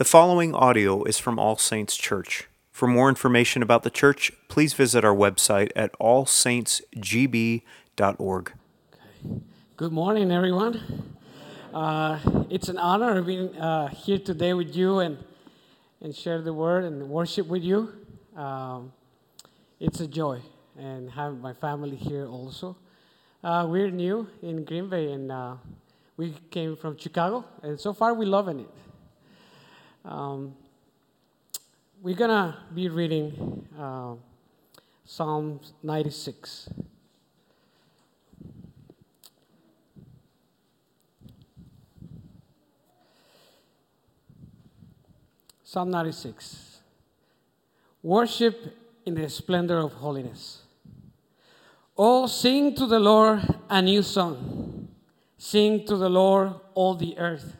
The following audio is from All Saints Church. For more information about the church, please visit our website at allsaintsgb.org. Good morning, everyone. Uh, it's an honor being uh, here today with you and, and share the word and worship with you. Um, it's a joy, and have my family here also. Uh, we're new in Green Bay, and uh, we came from Chicago, and so far we're loving it. Um, we're gonna be reading uh, Psalm 96. Psalm 96. Worship in the splendor of holiness. Oh, sing to the Lord a new song. Sing to the Lord all the earth.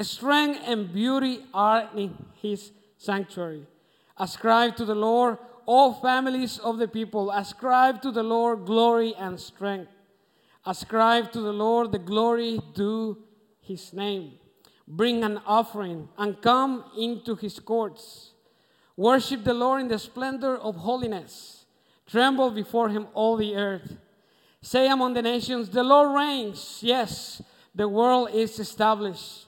Strength and beauty are in his sanctuary. Ascribe to the Lord, all families of the people. Ascribe to the Lord glory and strength. Ascribe to the Lord the glory due his name. Bring an offering and come into his courts. Worship the Lord in the splendor of holiness. Tremble before him, all the earth. Say among the nations, The Lord reigns. Yes, the world is established.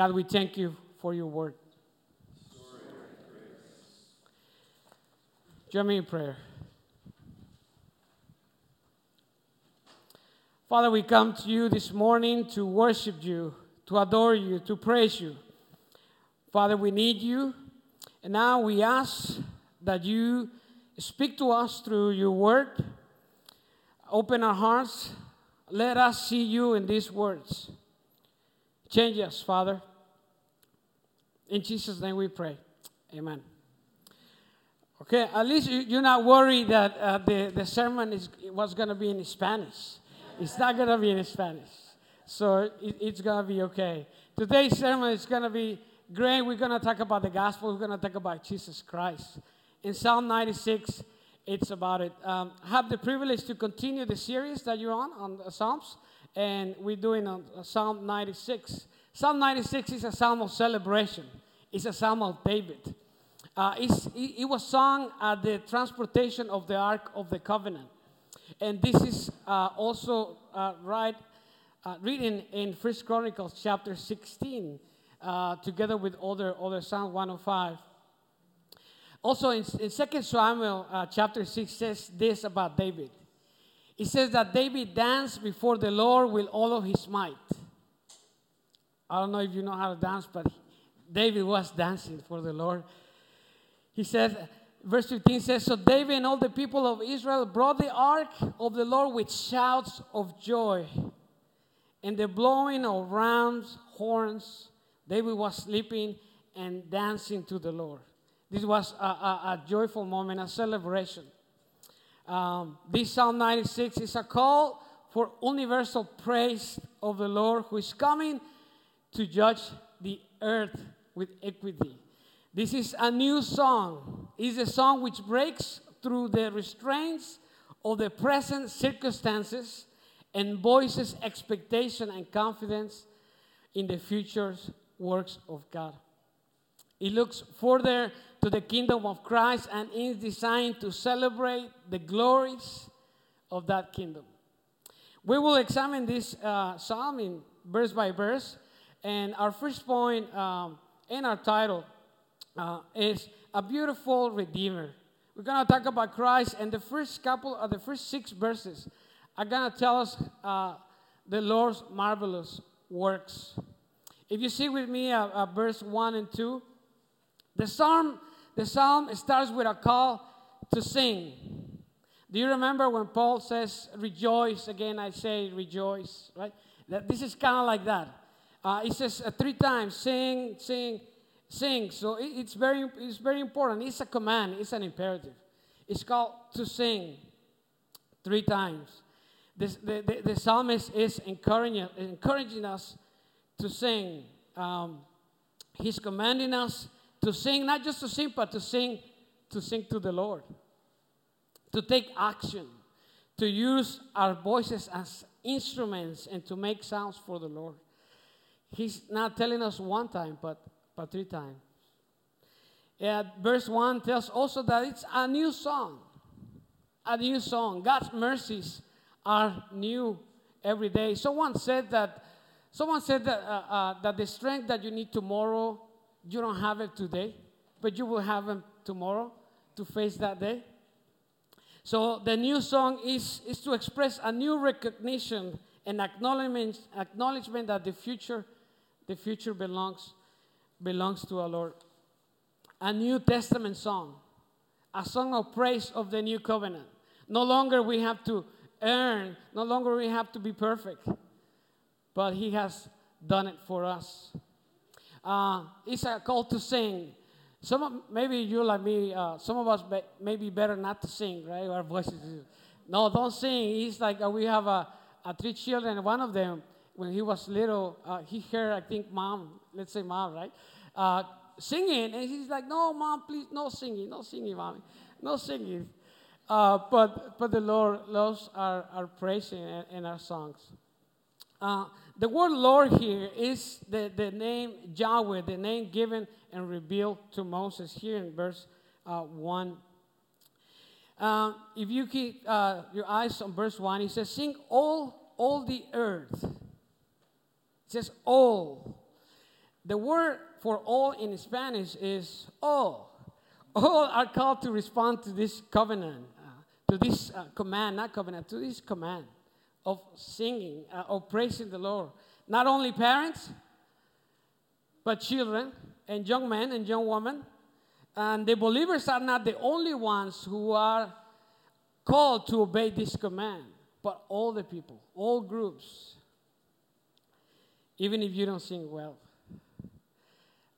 God, we thank you for your word. Join me in prayer. Father, we come to you this morning to worship you, to adore you, to praise you. Father, we need you. And now we ask that you speak to us through your word. Open our hearts. Let us see you in these words. Change us, Father. In Jesus' name we pray. Amen. Okay, at least you're not worried that uh, the, the sermon is, was going to be in Spanish. It's not going to be in Spanish. So it, it's going to be okay. Today's sermon is going to be great. We're going to talk about the gospel. We're going to talk about Jesus Christ. In Psalm 96, it's about it. Um, have the privilege to continue the series that you're on, on the Psalms, and we're doing on Psalm 96. Psalm 96 is a psalm of celebration. It's a psalm of David. Uh, it, was sung at the transportation of the Ark of the Covenant. And this is uh, also uh, right, uh, written in First Chronicles chapter 16, uh, together with other, other Psalm 105. Also in, in 2 Samuel uh, chapter 6 says this about David. It says that David danced before the Lord with all of his might. I don't know if you know how to dance, but David was dancing for the Lord. He says, verse 15 says, So David and all the people of Israel brought the ark of the Lord with shouts of joy and the blowing of rams, horns. David was sleeping and dancing to the Lord. This was a, a, a joyful moment, a celebration. Um, this Psalm 96 is a call for universal praise of the Lord who is coming to judge the earth with equity. This is a new song. It's a song which breaks through the restraints of the present circumstances and voices expectation and confidence in the future works of God. It looks further to the kingdom of Christ and is designed to celebrate the glories of that kingdom. We will examine this uh, psalm in verse by verse, and our first point um, in our title uh, is a beautiful redeemer. We're going to talk about Christ, and the first couple of the first six verses are going to tell us uh, the Lord's marvelous works. If you see with me uh, uh, verse 1 and 2, the psalm, the psalm starts with a call to sing. Do you remember when Paul says, rejoice? Again, I say rejoice, right? That this is kind of like that. Uh, he says uh, three times, sing, sing, sing. So it, it's, very, it's very important. It's a command, it's an imperative. It's called to sing three times. This, the, the, the psalmist is encouraging, encouraging us to sing. Um, he's commanding us to sing, not just to sing, but to sing, to sing to the Lord, to take action, to use our voices as instruments and to make sounds for the Lord. He's not telling us one time, but, but three times. Yeah, verse 1 tells also that it's a new song. A new song. God's mercies are new every day. Someone said that someone said that, uh, uh, that the strength that you need tomorrow, you don't have it today, but you will have it tomorrow to face that day. So the new song is, is to express a new recognition and acknowledgement, acknowledgement that the future, the future belongs, belongs to our Lord. A New Testament song, a song of praise of the new covenant. No longer we have to earn, no longer we have to be perfect, but He has done it for us. Uh, it's a call to sing. Some of, maybe you like me. Uh, some of us be, maybe better not to sing, right? Our voices. No, don't sing. It's like uh, we have a, a three children. One of them, when he was little, uh, he heard I think mom, let's say mom, right, uh, singing, and he's like, "No, mom, please, no singing, no singing, mommy, no singing." Uh, but but the Lord loves our, our praising and, and our songs. Uh, the word Lord here is the, the name Yahweh, the name given and revealed to Moses here in verse uh, 1. Uh, if you keep uh, your eyes on verse 1, he says, Sing all, all the earth. It says all. The word for all in Spanish is all. All are called to respond to this covenant, uh, to this uh, command, not covenant, to this command of singing, uh, of praising the Lord. Not only parents, but children and young men and young women. And the believers are not the only ones who are called to obey this command, but all the people, all groups, even if you don't sing well.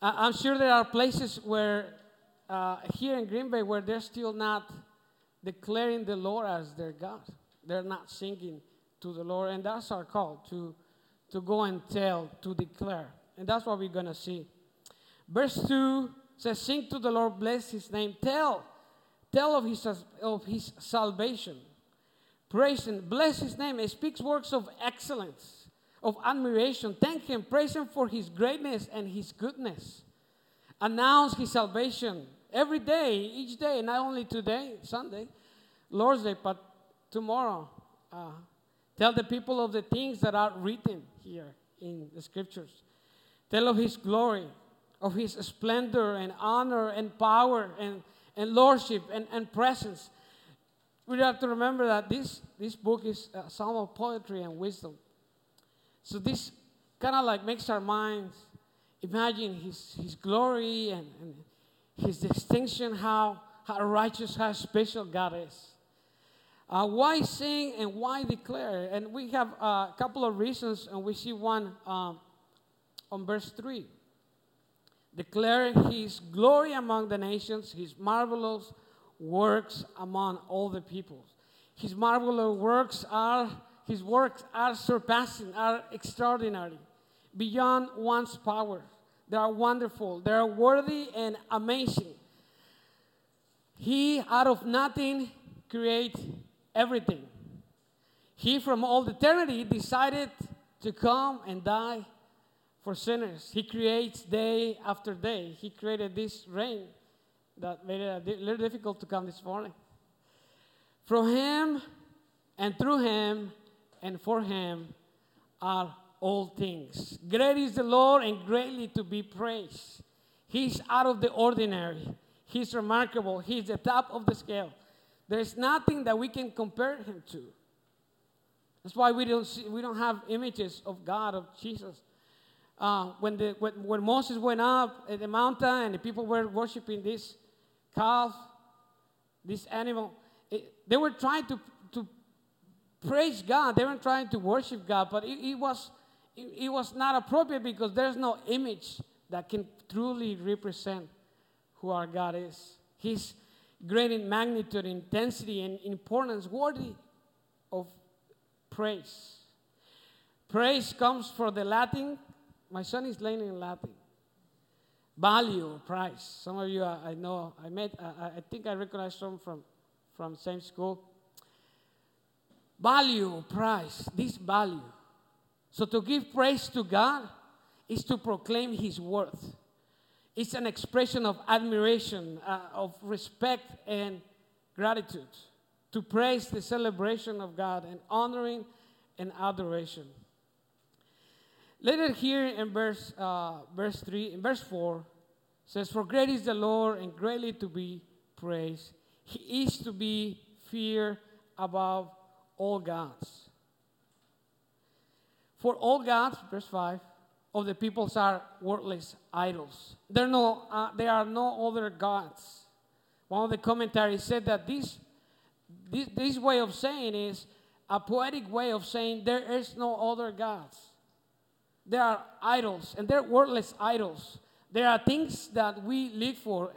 I'm sure there are places where, uh, here in Green Bay, where they're still not declaring the Lord as their God. They're not singing to the Lord, and that's our call to, to go and tell, to declare. And that's what we're going to see. Verse 2 says, Sing to the Lord, bless his name, tell, tell of his, of his salvation. Praise and bless his name. It speaks works of excellence, of admiration. Thank him, praise him for his greatness and his goodness. Announce his salvation every day, each day, not only today, Sunday, Lord's Day, but tomorrow. Uh, Tell the people of the things that are written here in the scriptures. Tell of his glory, of his splendor and honor and power and, and lordship and, and presence. We have to remember that this, this book is a psalm of poetry and wisdom. So this kind of like makes our minds imagine his, his glory and, and his distinction, how, how righteous, how special God is. Uh, why sing and why declare? And we have a couple of reasons, and we see one um, on verse 3. Declare his glory among the nations, his marvelous works among all the peoples. His marvelous works are, his works are surpassing, are extraordinary, beyond one's power. They are wonderful, they are worthy and amazing. He, out of nothing, create everything. He, from all eternity, decided to come and die for sinners. He creates day after day. He created this rain that made it a little difficult to come this morning. From Him and through Him and for Him are all things. Great is the Lord and greatly to be praised. He's out of the ordinary. He's remarkable. He's the top of the scale. There's nothing that we can compare him to. That's why we don't, see, we don't have images of God, of Jesus. Uh, when, the, when, when Moses went up at the mountain and the people were worshiping this calf, this animal, it, they were trying to, to praise God. They weren't trying to worship God, but it, it was, it, it was not appropriate because there's no image that can truly represent who our God is. He's great in magnitude, intensity, and importance, worthy of praise. Praise comes from the Latin. My son is learning in Latin. Value, price. Some of you, I know, I met, I, I think I recognize some from, from same school. Value, price, this value. So to give praise to God is to proclaim His worth. It's an expression of admiration, uh, of respect, and gratitude. To praise the celebration of God and honoring and adoration. Later here in verse, uh, verse 3, in verse 4, says, For great is the Lord and greatly to be praised. He is to be feared above all gods. For all gods, verse 5, of the peoples are worthless idols. There, no, uh, there are no other gods. One of the commentaries said that this, this, this way of saying is a poetic way of saying there is no other gods. There are idols, and they're worthless idols. There are things that we live for.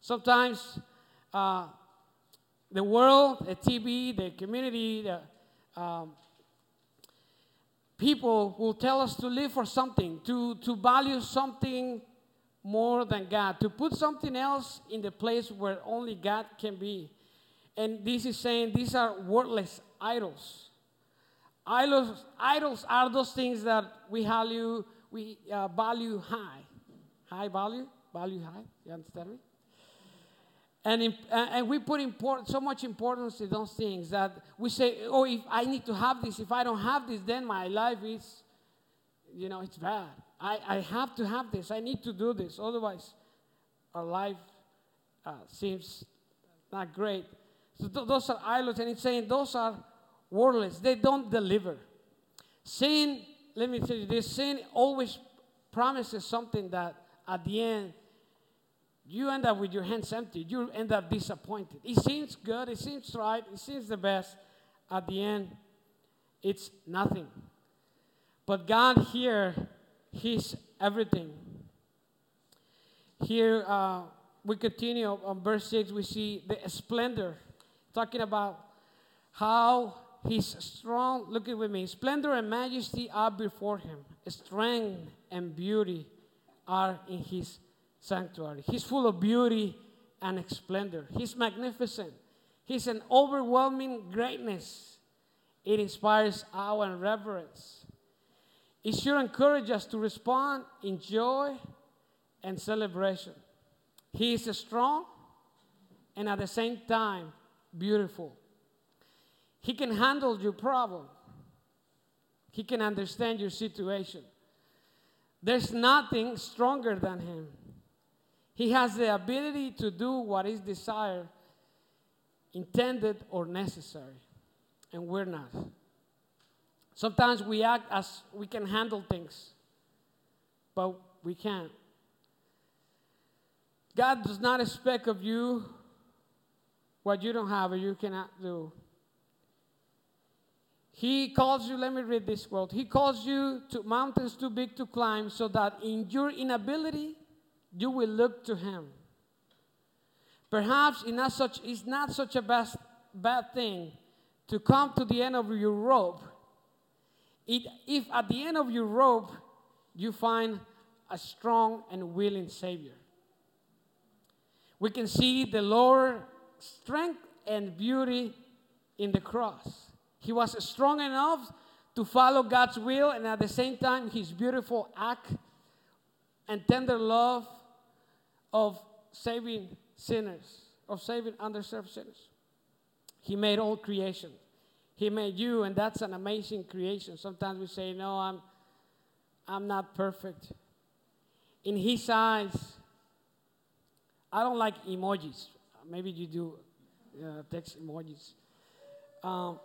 Sometimes uh, the world, the TV, the community, the, um, people will tell us to live for something, to, to value something more than God, to put something else in the place where only God can be. And this is saying these are worthless idols. Idols, idols are those things that we value, we uh, value high. High value, value high. You understand me? And, and we put import, so much importance in those things that we say, oh, if I need to have this, if I don't have this, then my life is, you know, it's bad. I, I have to have this. I need to do this. Otherwise, our life uh, seems not great. So th- those are idols, and it's saying those are worthless. They don't deliver. Sin, let me tell you this sin always promises something that at the end you end up with your hands empty. You end up disappointed. It seems good, it seems right, it seems the best. At the end, it's nothing. But God here, He's everything. Here, uh, we continue on verse 6, we see the splendor, talking about how He's strong. Look at with me. Splendor and majesty are before Him, strength and beauty are in His sanctuary. He's full of beauty and splendor. He's magnificent. He's an overwhelming greatness. It inspires awe and reverence. It should encourage us to respond in joy and celebration. He is strong and at the same time beautiful. He can handle your problem. He can understand your situation. There's nothing stronger than him. He has the ability to do what is desired, intended, or necessary. And we're not. Sometimes we act as we can handle things, but we can't. God does not expect of you what you don't have or you cannot do. He calls you, let me read this quote. He calls you to mountains too big to climb so that in your inability, you will look to him. Perhaps it's not such, it's not such a best, bad thing to come to the end of your rope. It, if at the end of your rope you find a strong and willing Savior. We can see the Lord's strength and beauty in the cross. He was strong enough to follow God's will, and at the same time, his beautiful act and tender love of saving sinners, of saving underserved sinners. He made all creation. He made you, and that's an amazing creation. Sometimes we say, No, I'm, I'm not perfect. In His eyes, I don't like emojis. Maybe you do uh, text emojis. Um,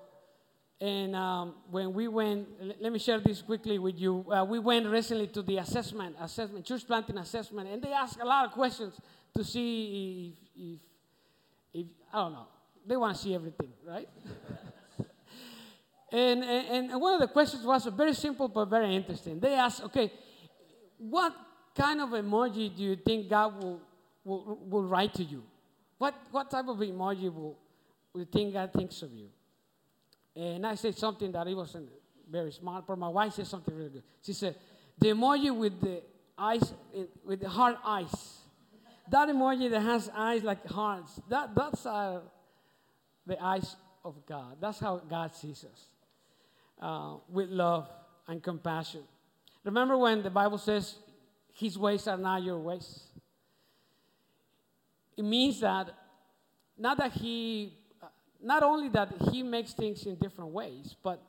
and um, when we went, let me share this quickly with you. Uh, we went recently to the assessment, assessment, church planting assessment, and they asked a lot of questions to see if, if, if I don't know, they want to see everything, right? and, and, and one of the questions was very simple but very interesting. They asked, okay, what kind of emoji do you think God will, will, will write to you? What, what type of emoji will, will think God thinks of you? And I said something that it wasn't very smart, but my wife said something really good. She said, the emoji with the eyes, with the heart eyes. That emoji that has eyes like hearts, that, that's uh, the eyes of God. That's how God sees us, uh, with love and compassion. Remember when the Bible says, His ways are not your ways? It means that not that He not only that he makes things in different ways, but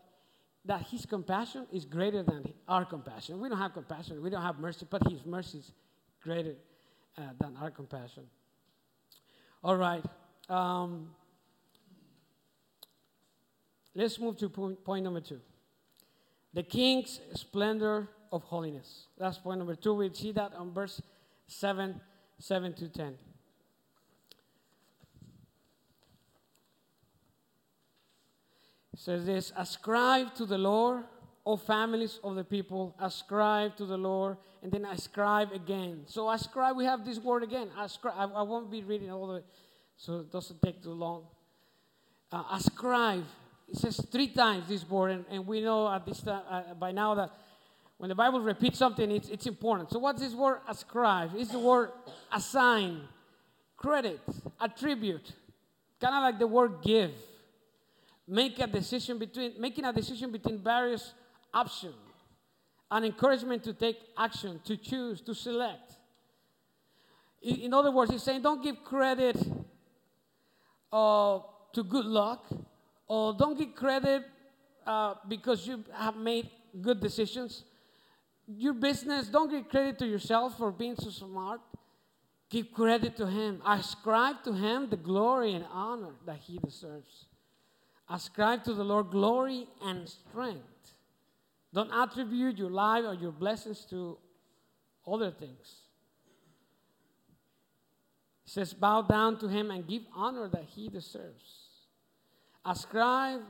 that his compassion is greater than our compassion. We don't have compassion, we don't have mercy, but his mercy is greater uh, than our compassion. All right. Um, let's move to point, point number two the king's splendor of holiness. That's point number two. We see that on verse 7 7 to 10. Says this ascribe to the Lord, O families of the people, ascribe to the Lord, and then ascribe again. So ascribe, we have this word again. Ascribe, I, I won't be reading all the so it doesn't take too long. Uh, ascribe, it says three times this word, and, and we know at this time, uh, by now that when the Bible repeats something, it's, it's important. So what's this word ascribe? It's the word assign, credit, attribute, kind of like the word give make a decision between making a decision between various options. An encouragement to take action to choose to select. In, other words he's saying don't give credit uh, to good luck or don't give credit uh, because you have made good decisions. Your business don't give credit to yourself for being so smart. Give credit to him. Ascribe to him the glory and honor that he deserves Ascribe to the Lord glory and strength. Don't attribute your life or your blessings to other things. It says, Bow down to him and give honor that he deserves. Ascribe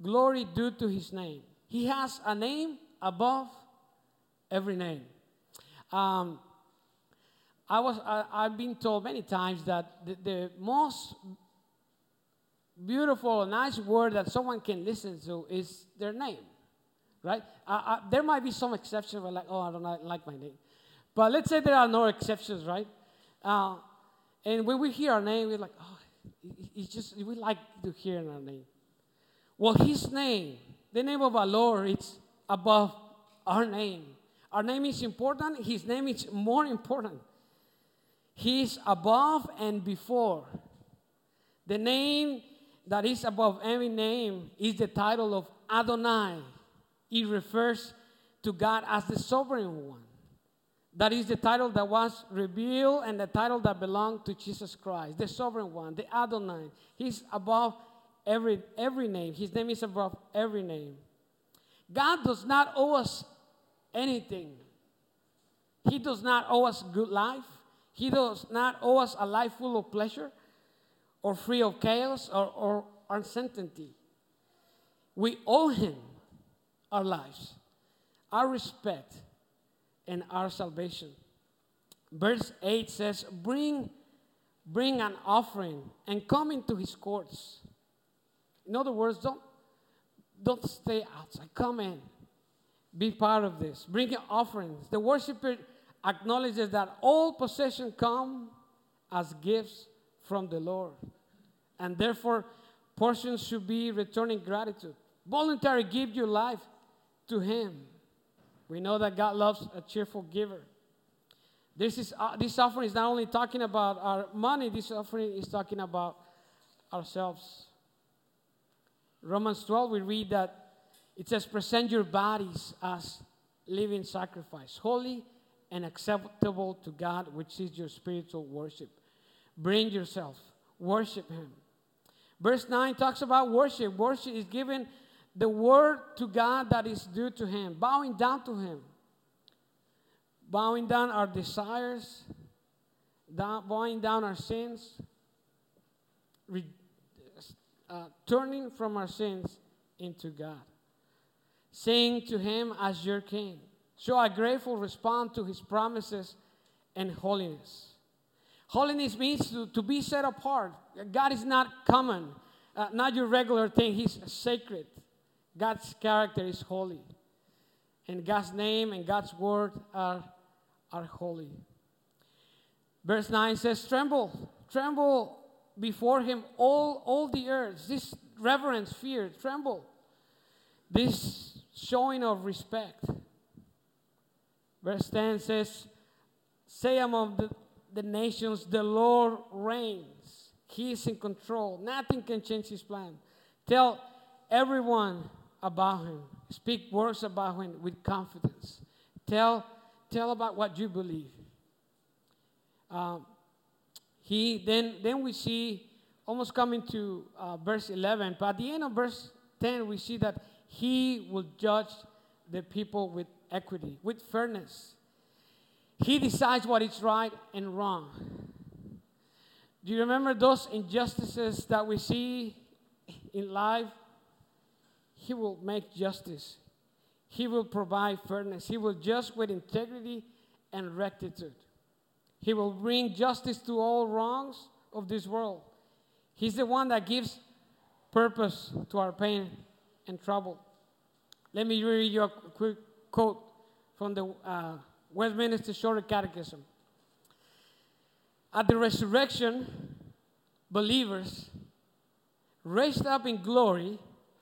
glory due to his name. He has a name above every name. Um, I was, I, have been told many times that the, the most beautiful, nice word that someone can listen to is their name, right? Uh, there might be some exceptions where, like, oh, I don't like my name. But let's say there are no exceptions, right? Uh, and when we hear our name, we're like, oh, it's just, we like to hear our name. Well, his name, the name of our Lord, it's above our name. Our name is important, his name is more important. He's above and before. The name that is above every name is the title of Adonai. It refers to God as the sovereign one. That is the title that was revealed and the title that belonged to Jesus Christ, the sovereign one, the Adonai. He's above every, every name. His name is above every name. God does not owe us anything. He does not owe us good life. He does not owe us a life full of pleasure or free of chaos or, or uncertainty. We owe Him our lives, our respect, and our salvation. Verse 8 says, Bring, bring an offering and come into His courts. In other words, don't, don't stay outside. Come in. Be part of this. Bring your offerings. The worshiper acknowledges that all possession come as gifts from the Lord. And therefore, portions should be returning gratitude. Voluntary give your life to Him. We know that God loves a cheerful giver. This, is, uh, this offering is not only talking about our money, this offering is talking about ourselves. Romans 12, we read that it says, Present your bodies as living sacrifice, holy and acceptable to God, which is your spiritual worship. Bring yourself, worship Him. Verse 9 talks about worship. Worship is giving the word to God that is due to Him, bowing down to Him, bowing down our desires, bowing down our sins, re, uh, turning from our sins into God, saying to Him as your King. Show a grateful response to His promises and holiness. Holiness means to, to be set apart. God is not common, uh, not your regular thing. He's sacred. God's character is holy. And God's name and God's word are, are holy. Verse 9 says, Tremble, tremble before him, all, all the earth. This reverence, fear, tremble. This showing of respect. Verse 10 says, Say among the, the nations, the Lord reigns. He is in control. Nothing can change his plan. Tell everyone about him. Speak words about him with confidence. Tell, tell about what you believe. Um, he then then we see almost coming to uh, verse 11, but at the end of verse 10 we see that he will judge the people with equity, with fairness. He decides what is right and wrong. Do you remember those injustices that we see in life? He will make justice. He will provide fairness. He will judge with integrity and rectitude. He will bring justice to all wrongs of this world. He's the one that gives purpose to our pain and trouble. Let me read you a quick quote from the uh, Westminster Shorter Catechism. At the resurrection, believers raised up in glory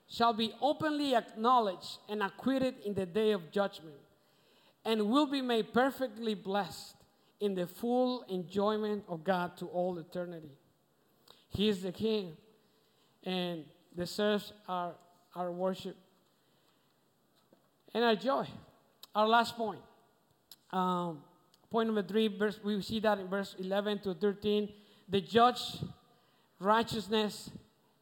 shall be openly acknowledged and acquitted in the day of judgment, and will be made perfectly blessed in the full enjoyment of God to all eternity. He is the King and deserves our, our worship and our joy. Our last point. Um, point number three, verse, we see that in verse 11 to 13. The judge, righteousness,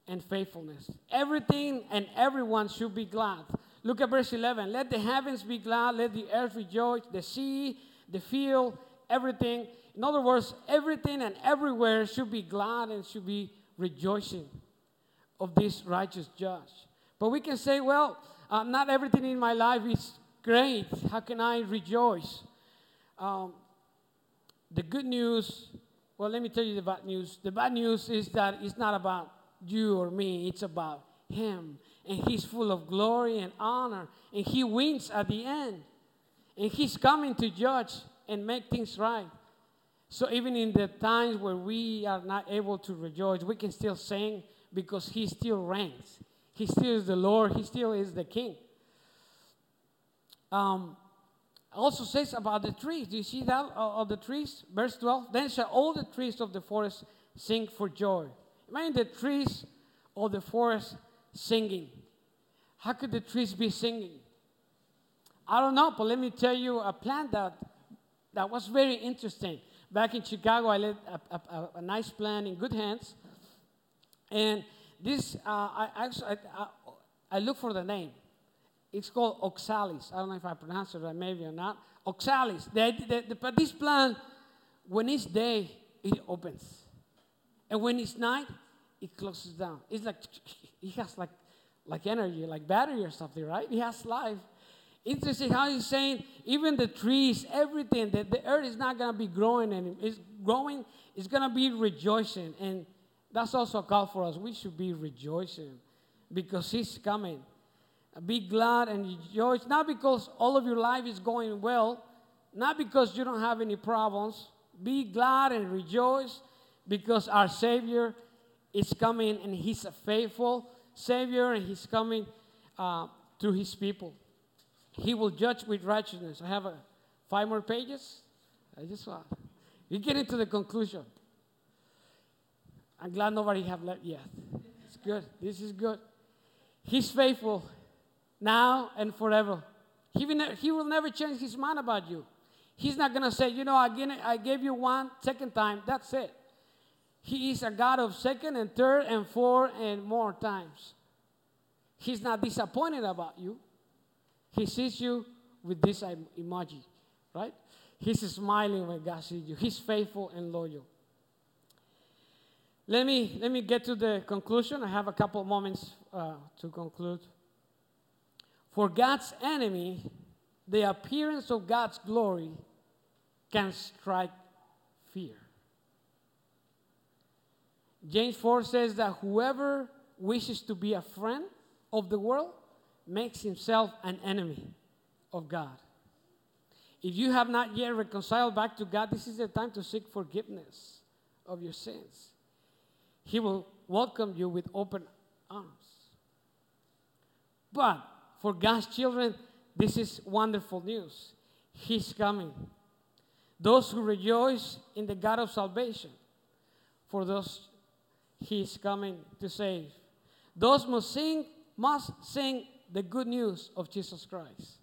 and faithfulness. Everything and everyone should be glad. Look at verse 11. Let the heavens be glad, let the earth rejoice, the sea, the field, everything. In other words, everything and everywhere should be glad and should be rejoicing of this righteous judge. But we can say, well, uh, not everything in my life is great. How can I rejoice? Um, the good news, well, let me tell you the bad news. The bad news is that it's not about you or me, it's about Him. And He's full of glory and honor, and He wins at the end. And He's coming to judge and make things right. So even in the times where we are not able to rejoice, we can still sing because He still reigns. He still is the Lord. He still is the King. Um, also says about the trees. Do you see that uh, of the trees? Verse 12. Then shall all the trees of the forest sing for joy. Imagine the trees of the forest singing. How could the trees be singing? I don't know, but let me tell you a plant that that was very interesting. Back in Chicago, I led a, a, a nice plant in good hands. And this, uh, I actually, I, I, look for the name. It's called oxalis. I don't know if I pronounced it right, maybe or not. Oxalis. The, the, the, but this plant, when it's day, it opens. And when it's night, it closes down. It's like, it has like, like energy, like battery or something, right? It has life. Interesting how he's saying even the trees, everything, that the earth is not going to be growing and it's growing, it's going to be rejoicing. And that's also a call for us. We should be rejoicing because he's coming. Be glad and rejoice, not because all of your life is going well, not because you don't have any problems. Be glad and rejoice because our Savior is coming and He's a faithful Savior and He's coming uh, to His people. He will judge with righteousness. I have a, five more pages. I just want. We get into the conclusion. I'm glad nobody have left yet. It's good. This is good. He's faithful now and forever. He will, ne- he will never change his mind about you. He's not going to say, you know, again, I gave you one second time, that's it. He is a God of second and third and four and more times. He's not disappointed about you. He sees you with this emoji, right? He's smiling when God sees you. He's faithful and loyal. Let me, let me get to the conclusion. I have a couple moments uh, to conclude. For God's enemy, the appearance of God's glory can strike fear. James 4 says that whoever wishes to be a friend of the world makes himself an enemy of God. If you have not yet reconciled back to God, this is the time to seek forgiveness of your sins. He will welcome you with open arms. But for God's children, this is wonderful news. He's coming. Those who rejoice in the God of salvation, for those he is coming to save. Those must sing, must sing the good news of Jesus Christ.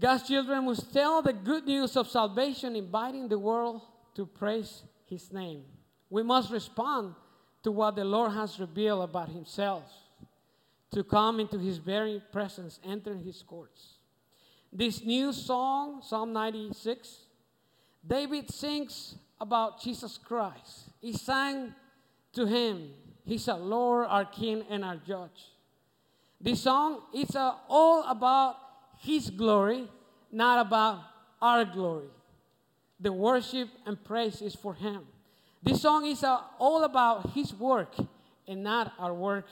God's children must tell the good news of salvation, inviting the world to praise his name. We must respond to what the Lord has revealed about himself, to come into his very presence, enter his courts. This new song, Psalm 96, David sings about Jesus Christ. He sang to him. He's our Lord, our King, and our Judge. This song is uh, all about His glory, not about our glory. The worship and praise is for Him. This song is uh, all about His work and not our work.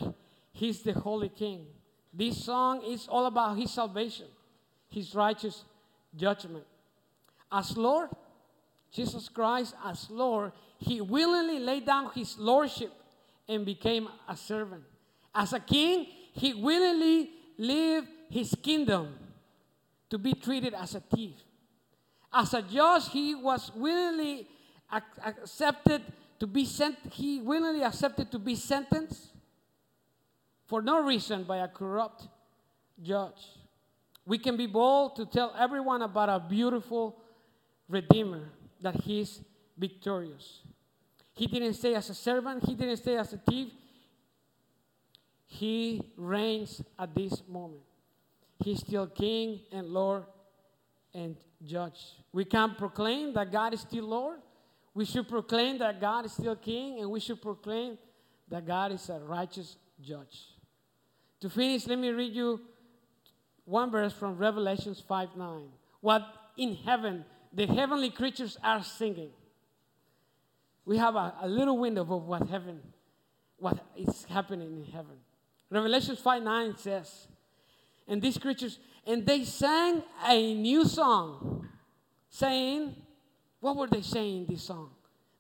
He's the Holy King. This song is all about His salvation, His righteous judgment. As Lord, Jesus Christ, as Lord, he willingly laid down his lordship and became a servant. As a king, he willingly lived his kingdom to be treated as a thief. As a judge, he was willingly accepted to be sent, he willingly accepted to be sentenced for no reason by a corrupt judge. We can be bold to tell everyone about a beautiful Redeemer that he's victorious. He didn't stay as a servant, he didn't stay as a thief. He reigns at this moment. He's still king and Lord and judge. We can proclaim that God is still Lord. We should proclaim that God is still king, and we should proclaim that God is a righteous judge. To finish, let me read you one verse from Revelations 5 9. What in heaven the heavenly creatures are singing we have a, a little window of what heaven, what is happening in heaven. Revelation 5 9 says, and these creatures, and they sang a new song, saying, What were they saying in this song?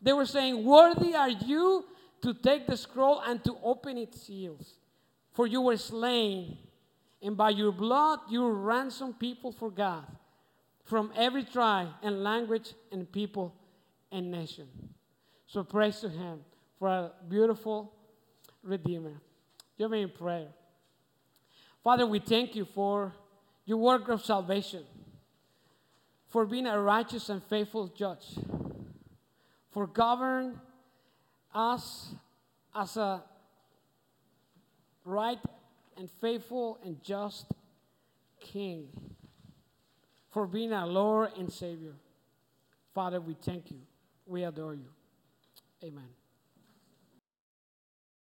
They were saying, Worthy are you to take the scroll and to open its seals. For you were slain, and by your blood you ransomed people for God from every tribe and language and people and nation. So praise to Him for a beautiful Redeemer. Join me in prayer. Father, we thank you for your work of salvation, for being a righteous and faithful judge, for governing us as a right and faithful and just King, for being our Lord and Savior. Father, we thank you. We adore you. Amen.